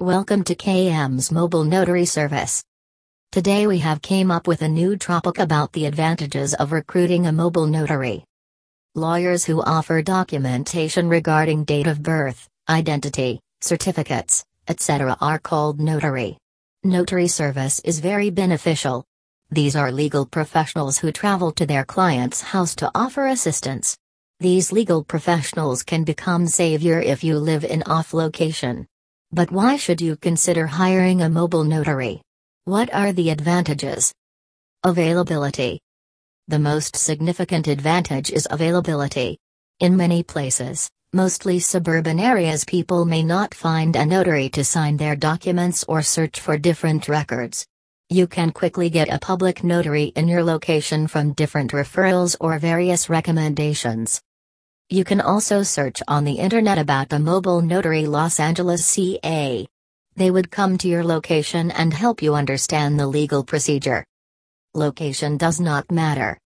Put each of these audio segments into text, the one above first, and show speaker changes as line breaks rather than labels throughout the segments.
Welcome to KM's mobile notary service. Today we have came up with a new topic about the advantages of recruiting a mobile notary. Lawyers who offer documentation regarding date of birth, identity, certificates, etc. are called notary. Notary service is very beneficial. These are legal professionals who travel to their client's house to offer assistance. These legal professionals can become savior if you live in off location. But why should you consider hiring a mobile notary? What are the advantages? Availability. The most significant advantage is availability. In many places, mostly suburban areas, people may not find a notary to sign their documents or search for different records. You can quickly get a public notary in your location from different referrals or various recommendations. You can also search on the internet about a mobile notary Los Angeles CA. They would come to your location and help you understand the legal procedure. Location does not matter.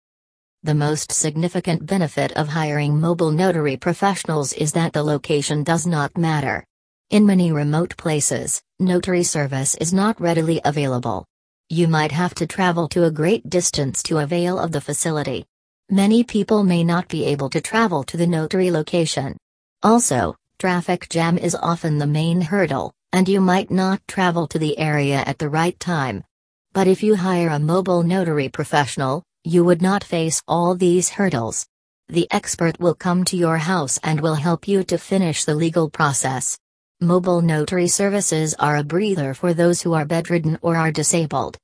The most significant benefit of hiring mobile notary professionals is that the location does not matter. In many remote places, notary service is not readily available. You might have to travel to a great distance to avail of the facility. Many people may not be able to travel to the notary location. Also, traffic jam is often the main hurdle, and you might not travel to the area at the right time. But if you hire a mobile notary professional, you would not face all these hurdles. The expert will come to your house and will help you to finish the legal process. Mobile notary services are a breather for those who are bedridden or are disabled.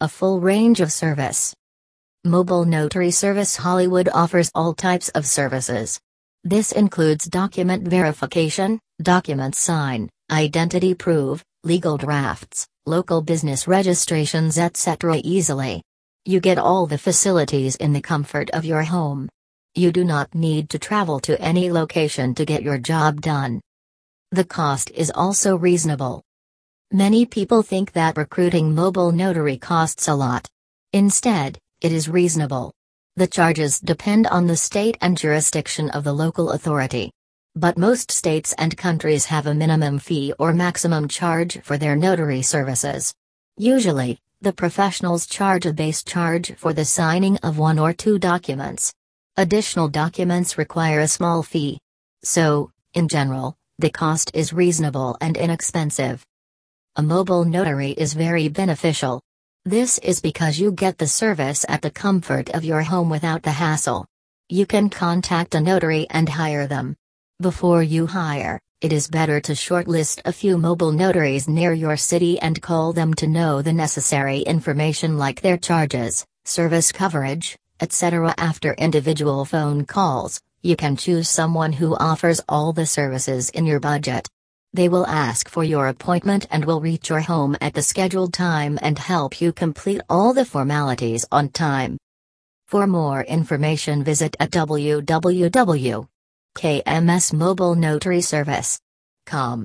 A full range of service. Mobile Notary Service Hollywood offers all types of services. This includes document verification, document sign, identity proof, legal drafts, local business registrations, etc. easily. You get all the facilities in the comfort of your home. You do not need to travel to any location to get your job done. The cost is also reasonable. Many people think that recruiting mobile notary costs a lot. Instead, it is reasonable. The charges depend on the state and jurisdiction of the local authority. But most states and countries have a minimum fee or maximum charge for their notary services. Usually, the professionals charge a base charge for the signing of one or two documents. Additional documents require a small fee. So, in general, the cost is reasonable and inexpensive. A mobile notary is very beneficial. This is because you get the service at the comfort of your home without the hassle. You can contact a notary and hire them. Before you hire, it is better to shortlist a few mobile notaries near your city and call them to know the necessary information like their charges, service coverage, etc. After individual phone calls, you can choose someone who offers all the services in your budget. They will ask for your appointment and will reach your home at the scheduled time and help you complete all the formalities on time. For more information visit at www.kmsmobilenotaryservice.com.